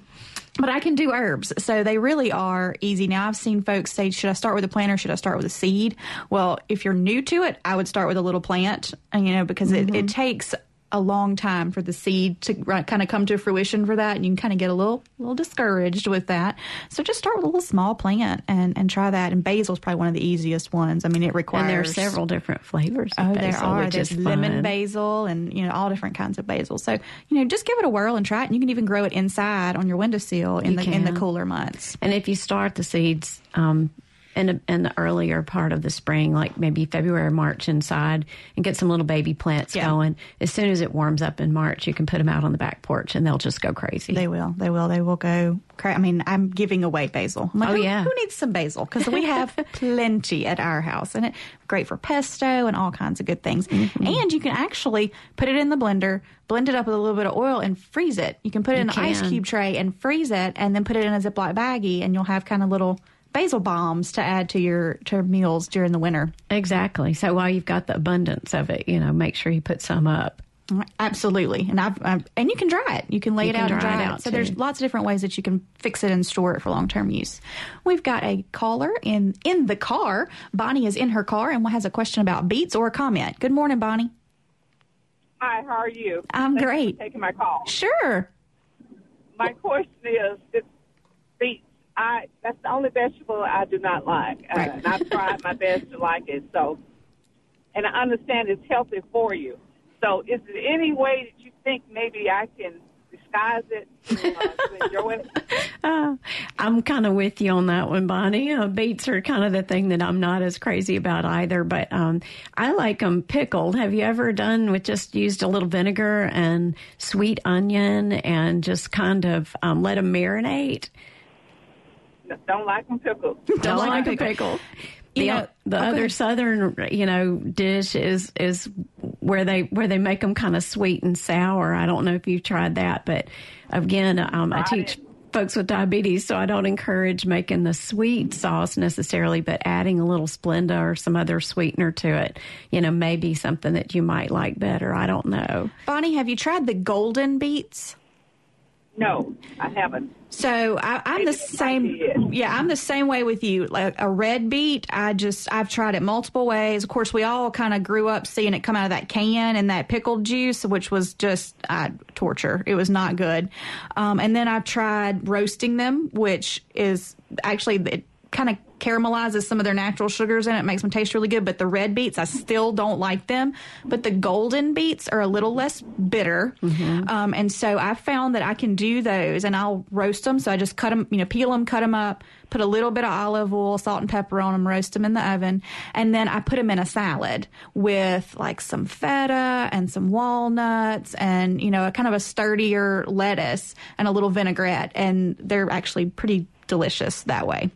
But I can do herbs. So they really are easy. Now, I've seen folks say, should I start with a plant or should I start with a seed? Well, if you're new to it, I would start with a little plant, and, you know, because it, it mm-hmm. takes a long time for the seed to kind of come to fruition for that. And you can kind of get a little, little discouraged with that. So just start with a little small plant and, and try that. And basil is probably one of the easiest ones. I mean, it requires. And there are several different flavors. Of Oh, there basil, are. which There's lemon fun. basil and you know all different kinds of basil. So you know just give it a whirl and try it. And you can even grow it inside on your windowsill in You the in the cooler months. And if you start the seeds, um, in, a, in the earlier part of the spring, like maybe February or March inside, and get some little baby plants Yeah. going. As soon as it warms up in March, you can put them out on the back porch, and they'll just go crazy. They will. They will. They will go. Cra- I mean, I'm giving away basil. I'm like, Oh, who, yeah. Who needs some basil? Because we have plenty at our house, and it great for pesto and all kinds of good things. Mm-hmm. And you can actually put it in the blender, blend it up with a little bit of oil, and freeze it. You can put it You in an ice cube tray and freeze it, and then put it in a Ziploc baggie, and you'll have kind of little basil bombs to add to your to meals during the winter. Exactly. So while you've got the abundance of it, you know, make sure you put some up. Absolutely, and I've, I've and you can dry it. You can lay You it can out and dry dry it it. out, so too. there's lots of different ways that you can fix it and store it for long term use. We've got a caller in in the car. Bonnie is in her car and has a question about beets or a comment. Good morning, Bonnie. Hi, how are you? I'm Thanks great. For taking my call. Sure. My question is, it's beets. I that's the only vegetable I do not like, uh, and I've tried my best to like it. So, and I understand it's healthy for you. So, is there any way that you think maybe I can disguise it to, uh, to enjoy it? Uh, I'm kind of with you on that one, Bonnie. Uh, beets are kind of the thing that I'm not as crazy about either, but um, I like them pickled. Have you ever done with just used a little vinegar and sweet onion and just kind of um, let them marinate? Don't like them pickled. Don't, like a pickle. The, You know- the other southern, you know, dish is is where they where they make them kind of sweet and sour. I don't know if you've tried that, but again, um, I teach folks with diabetes, so I don't encourage making the sweet sauce necessarily, but adding a little Splenda or some other sweetener to it, you know, may be something that you might like better. I don't know. Bonnie, have you tried the golden beets? No, I haven't. So I, I'm the same. Yeah, I'm the same way with you. Like a red beet, I just I've tried it multiple ways. Of course, we all kind of grew up seeing it come out of that can and that pickled juice, which was just uh, torture. It was not good. Um, and then I've tried roasting them, which is actually it kind of caramelizes some of their natural sugars in it, makes them taste really good. But the red beets, I still don't like them. But the golden beets are a little less bitter, um, and so I found that I can do those, and I'll roast them. So I just cut them, you know, peel them, cut them up, put a little bit of olive oil, salt and pepper on them, roast them in the oven, and then I put them in a salad with like some feta and some walnuts, and you know, a kind of a sturdier lettuce and a little vinaigrette, and they're actually pretty delicious that way.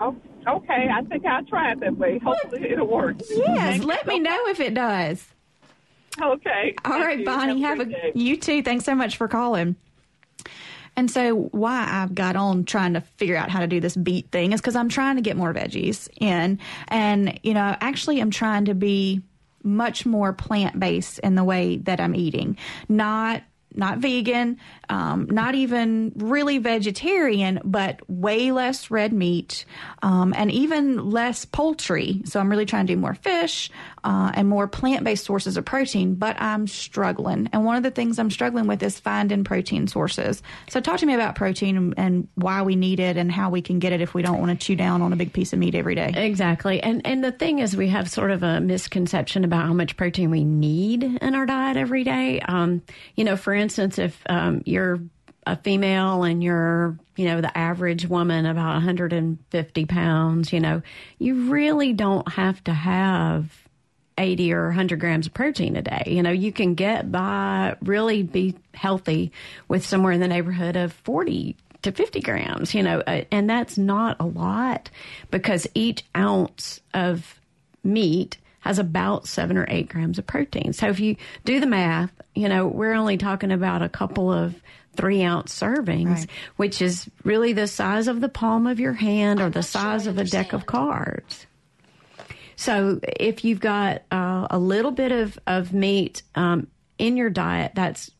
Oh, okay, I think I'll try it that way. Hopefully, it'll work. Yes, Thank let me so know if it does. Okay. All Thank right, you. Bonnie, have a, great day. you too. Thanks so much for calling. And so, why I've got on trying to figure out how to do this beet thing is because I'm trying to get more veggies in, and you know, actually, I'm trying to be much more plant based in the way that I'm eating, not not vegan, um, not even really vegetarian, but way less red meat um, and even less poultry. So I'm really trying to do more fish uh, and more plant based sources of protein, but I'm struggling. And one of the things I'm struggling with is finding protein sources. So talk to me about protein and, and why we need it and how we can get it if we don't want to chew down on a big piece of meat every day. Exactly. And and the thing is we have sort of a misconception about how much protein we need in our diet every day. Um, you know, for instance, if um, you're a female and you're, you know, the average woman about 150 pounds, you know, you really don't have to have 80 or 100 grams of protein a day. You know, you can get by, really be healthy with somewhere in the neighborhood of 40 to 50 grams, you know, uh, and that's not a lot because each ounce of meat has about seven or eight grams of protein. So if you do the math, you know, we're only talking about a couple of three ounce servings, Right. which is really the size of the palm of your hand or the size of a deck of cards. So if you've got uh, a little bit of, of meat um, in your diet, that's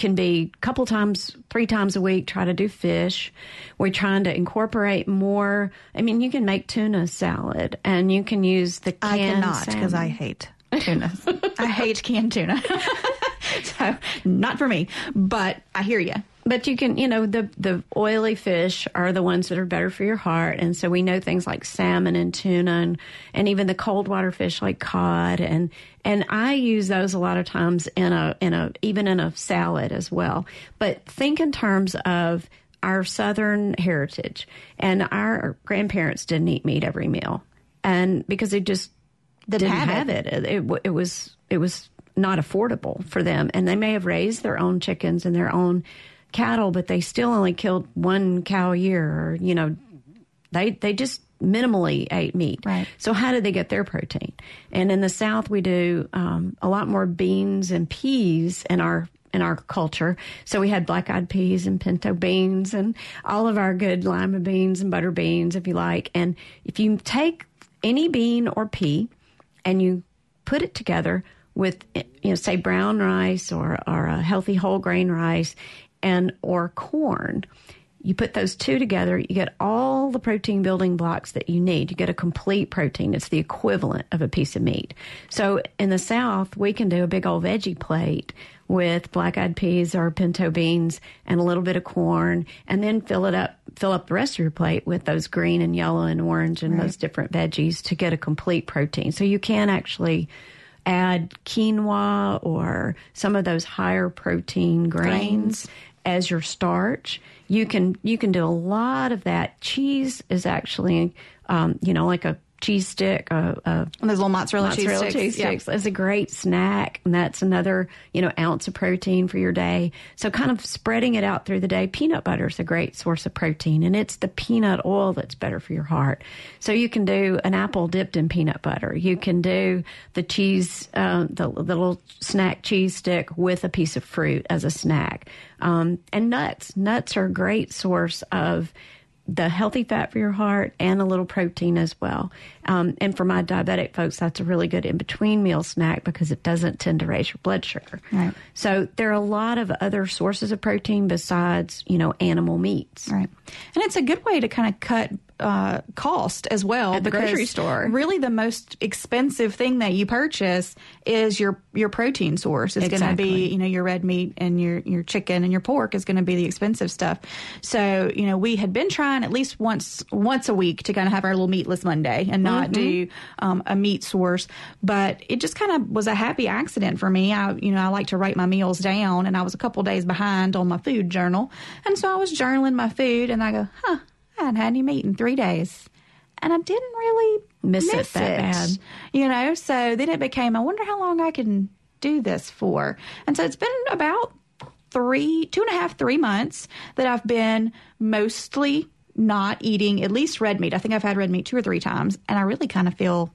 can be a couple times, three times a week. Try to do fish. We're trying to incorporate more. I mean, you can make tuna salad, and you can use the I cannot because I hate tuna. I hate canned tuna. so not for me, but I hear you. But you can, you know, the the oily fish are the ones that are better for your heart, and so we know things like salmon and tuna, and, and even the cold water fish like cod, and and I use those a lot of times in a in a even in a salad as well. But think in terms of our Southern heritage, and our grandparents didn't eat meat every meal, and because they just Didn't didn't, have have, it. it. It, it, it was it was not affordable for them, and they may have raised their own chickens and their own cattle, but they still only killed one cow a year, or you know, they they just minimally ate meat. Right. So how did they get their protein? And in the South, we do um, a lot more beans and peas in our in our culture. So we had black eyed peas and pinto beans and all of our good lima beans and butter beans, if you like. And if you take any bean or pea and you put it together with, you know, say brown rice or, or a healthy whole grain rice and or corn, you put those two together, you get all the protein building blocks that you need. You get a complete protein. It's the equivalent of a piece of meat. So in the South, we can do a big old veggie plate with black eyed peas or pinto beans and a little bit of corn and then fill it up fill up the rest of your plate with those green and yellow and orange and Right. those different veggies to get a complete protein. So you can actually add quinoa or some of those higher protein grains, Grains. As your starch. You can you can do a lot of that. Cheese is actually um, you know like a cheese stick, a And those little mozzarella, mozzarella cheese cheese sticks. sticks is a great snack, and that's another you know ounce of protein for your day. So kind of spreading it out through the day. Peanut butter is a great source of protein, and it's the peanut oil that's better for your heart. So you can do an apple dipped in peanut butter. You can do the cheese, uh, the, the little snack cheese stick with a piece of fruit as a snack, um, and nuts. Nuts are a great source of the healthy fat for your heart and a little protein as well. Um, and for my diabetic folks, that's a really good in between meal snack because it doesn't tend to raise your blood sugar. Right. So there are a lot of other sources of protein besides, you know, animal meats. Right. And it's a good way to kind of cut uh, cost as well At the grocery store. Really, the most expensive thing that you purchase is your your protein source. It's going to be you know your red meat and your your chicken and your pork is going to be the expensive stuff. So you know we had been trying at least once once a week to kind of have our little meatless Monday and not Mhm. do um, a meat source, but it just kind of was a happy accident for me. I you know I like to write my meals down, and I was a couple days behind on my food journal, and so I was journaling my food, and I go, huh. I hadn't had any meat in three days. And I didn't really Miss miss, it that bad. You know, so then it became, I wonder how long I can do this for. And so it's been about three, two and a half, three months that I've been mostly not eating at least red meat. I think I've had red meat two or three times, and I really kind of feel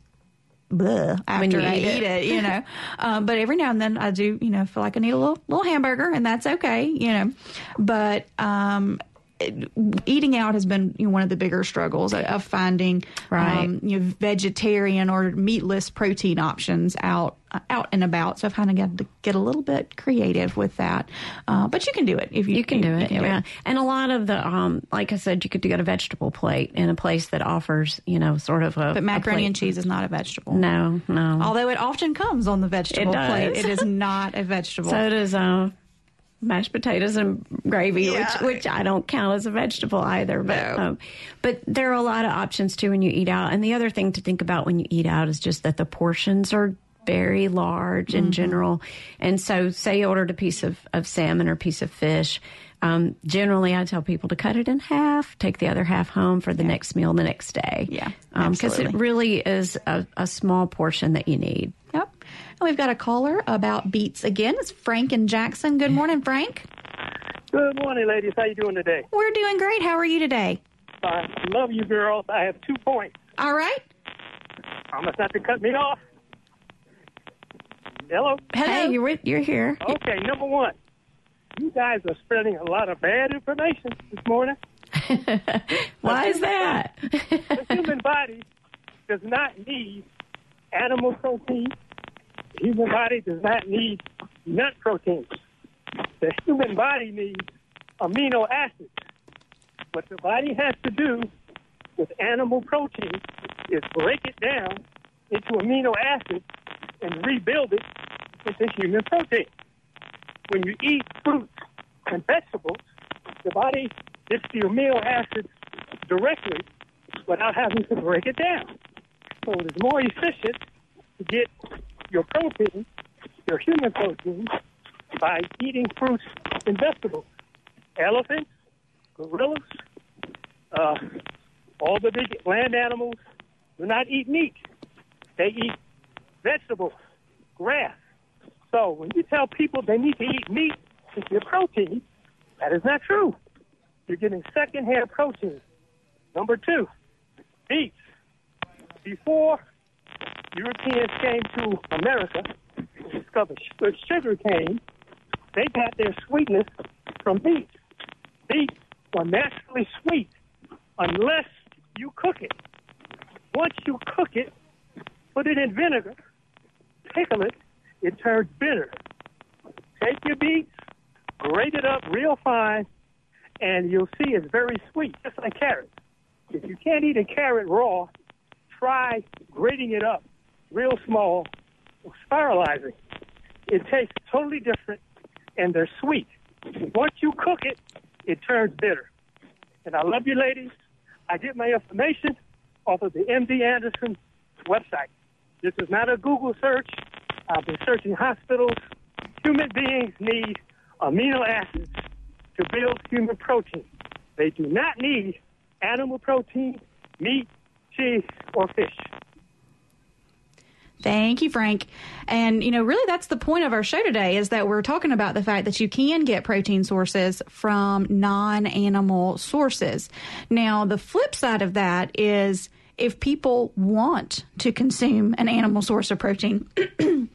bleh after you I eat it. it, you know. um, but every now and then I do, you know, feel like I need a little little hamburger, and that's okay, you know. But um, it- eating out has been you know, one of the bigger struggles of- finding Right. um, you know vegetarian or meatless protein options out out and about. So I've kind of got to get a little bit creative with that. Uh, but you can do it if you You can do it, yeah. And a lot of the, um, like I said, you could get a vegetable plate in a place that offers, you know, sort of a. But macaroni a and cheese is not a vegetable. No, no. Although it often comes on the vegetable It plate, it is not a vegetable. So does uh, mashed potatoes and gravy, Yeah. which which I don't count as a vegetable either. But No. um, but there are a lot of options too when you eat out. And the other thing to think about when you eat out is just that the portions are very large in Mhm. general. And so, say you ordered a piece of, of salmon or a piece of fish. Um, generally, I tell people to cut it in half, take the other half home for the next meal the next day. Yeah, because it really is a, a small portion that you need. Yep. And we've got a caller about beets again. It's Frank and Jackson. Good morning, Frank. Good morning, ladies. How you doing today? We're doing great. How are you today? I love you, girls. I have two points. All right. Promise not to cut me off. Hello. Hey, you're with, you're here. Okay, number one, you guys are spreading a lot of bad information this morning. Why is that? the human body does not need animal protein. The human body does not need nut proteins. The human body needs amino acids. What the body has to do with animal protein is break it down into amino acids and rebuild it into human protein. When you eat fruits and vegetables, the body gets the amino acids directly without having to break it down. So it is more efficient to get your protein, your human protein, by eating fruits and vegetables. Elephants, gorillas, uh, all the big land animals do not eat meat. They eat vegetables, grass. So when you tell people they need to eat meat to get protein, that is not true. You're getting secondhand protein. Number two, beets. Before Europeans came to America and discovered uh, sugar cane, they got their sweetness from beets. Beets are naturally sweet unless you cook it. Once you cook it, put it in vinegar, pickle it, it turns bitter. Take your beets, grate it up real fine, and you'll see it's very sweet, just like carrots. If you can't eat a carrot raw, try grating it up real small spiralizing. It tastes totally different, and they're sweet. Once you cook it, it turns bitter. And I love you, ladies. I get my information off of the MD Anderson website. This is not a Google search. I've been searching hospitals. Human beings need amino acids to build human protein. They do not need animal protein, meat, cheese, or fish. Thank you, Frank. And, you know, really that's the point of our show today is that we're talking about the fact that you can get protein sources from non animal sources. Now, the flip side of that is if people want to consume an animal source of protein,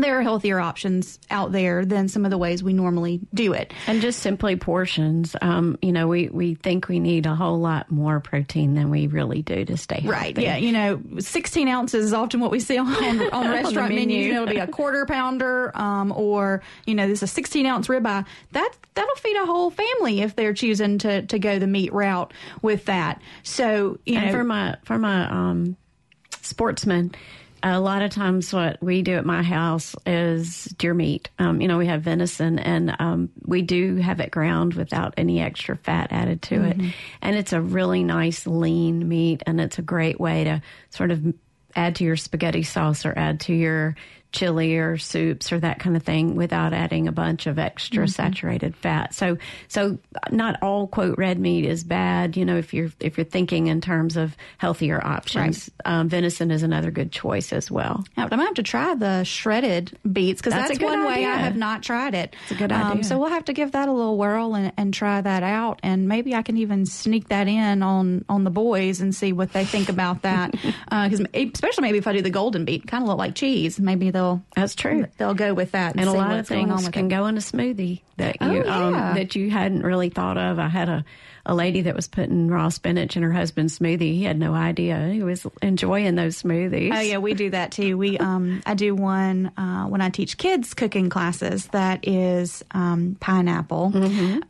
there are healthier options out there than some of the ways we normally do it. And just simply portions. Um, you know, we, we think we need a whole lot more protein than we really do to stay healthy. Right. Yeah. You know, 16 ounces is often what we see on, on, on restaurant menu. menus. You know, it'll be a quarter pounder, um, or, you know, this is a 16 ounce ribeye. That, that'll feed a whole family if they're choosing to, to go the meat route with that. So, you and know. for my, for my, um, sportsmen, a lot of times what we do at my house is deer meat. Um, you know, we have venison and um, we do have it ground without any extra fat added to Mm-hmm. it. And it's a really nice lean meat and it's a great way to sort of add to your spaghetti sauce or add to your chili or soups or that kind of thing without adding a bunch of extra Mhm. saturated fat. So so not all quote red meat is bad, you know, if you're if you're thinking in terms of healthier options. Um, venison is another good choice as well. Yeah, but I'm gonna have to try the shredded beets because That's that's, a good one way I have not tried it. It's a good idea. so we'll have to give that a little whirl and, and try that out, and maybe I can even sneak that in on on the boys and see what they think about that. Because especially maybe if I do the golden beet, kind of look like cheese. Maybe they'll that's true. They'll go with that, and, and a lot of things can it. go in a smoothie that Oh, you yeah. um, that you hadn't really thought of. I had a, a lady that was putting raw spinach in her husband's smoothie. He had no idea. He was enjoying those smoothies. Oh yeah, we do that too. We um, I do one uh, when I teach kids cooking classes that is um, pineapple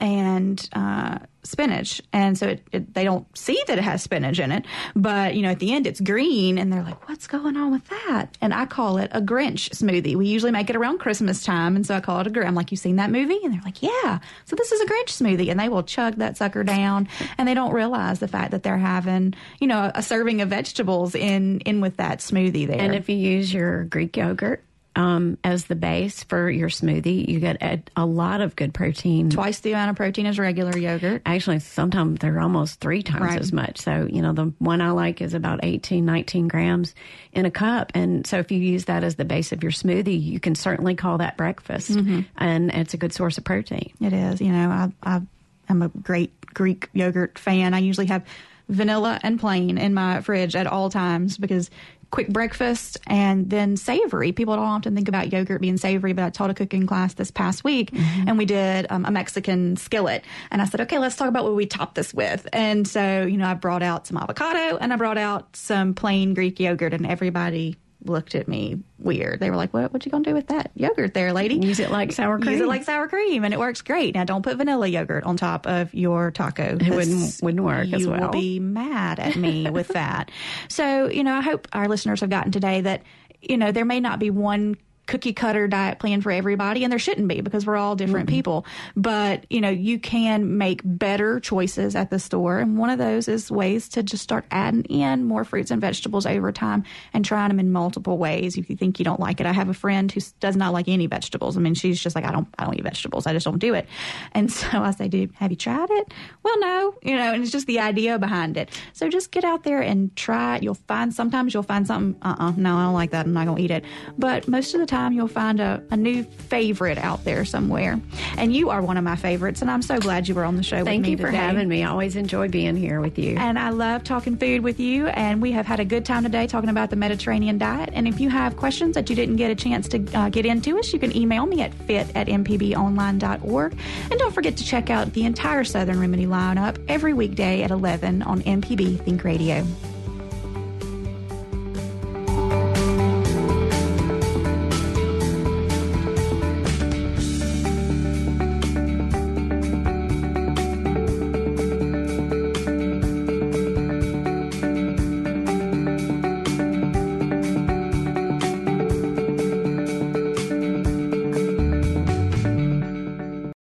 and uh, spinach, and so it, it, they don't see that it has spinach in it, but you know at the end it's green, and they're like, "What's going on with that?" And I call it a Grinch smoothie. We usually make it around Christmas time, and so I call it a Grinch. I'm like, "You seen that movie?" And they're like, "Yeah." So this is a Grinch smoothie, and they will chug that sucker down, and they don't realize the fact that they're having you know a serving of vegetables in in with that smoothie there. And if you use your Greek yogurt um, as the base for your smoothie, you get a, a lot of good protein. Twice the amount of protein as regular yogurt. Actually, sometimes they're almost three times Right. as much. So, you know, the one I like is about 18, 19 grams in a cup. And so if you use that as the base of your smoothie, you can certainly call that breakfast. Mhm. And it's a good source of protein. It is. You know, I, I am a great Greek yogurt fan. I usually have vanilla and plain in my fridge at all times because quick breakfast and then savory. People don't often think about yogurt being savory, but I taught a cooking class this past week and we did um, a Mexican skillet. And I said, okay, let's talk about what we top this with. And so, you know, I brought out some avocado and I brought out some plain Greek yogurt and everybody looked at me weird. They were like, "What? What you gonna do with that yogurt there, lady? Use it like sour cream. Use it like sour cream, and it works great. Now, don't put vanilla yogurt on top of your taco. It wouldn't- wouldn't work you as well. will be mad at me with that. So, you know, I hope our listeners have gotten today that you know there may not be one cookie cutter diet plan for everybody, and there shouldn't be because we're all different mm-hmm. people. But you know, you can make better choices at the store, and one of those is ways to just start adding in more fruits and vegetables over time and trying them in multiple ways. If you think you don't like it, I have a friend who does not like any vegetables. I mean, she's just like, I don't, I don't eat vegetables. I just don't do it. And so I say, dude, have you tried it? Well, no, you know, and it's just the idea behind it. So just get out there and try it. You'll find sometimes you'll find something. Uh, uh no, I don't like that. I'm not gonna eat it. But most of the time, you'll find a, a new favorite out there somewhere. And you are one of my favorites, and I'm so glad you were on the show Thank with me you for today. having me. I always enjoy being here with you. And I love talking food with you. And we have had a good time today talking about the Mediterranean diet. And if you have questions that you didn't get a chance to uh, get into us, you can email me at fit at mpbonline.org. And don't forget to check out the entire Southern Remedy lineup every weekday at 11 on MPB Think Radio.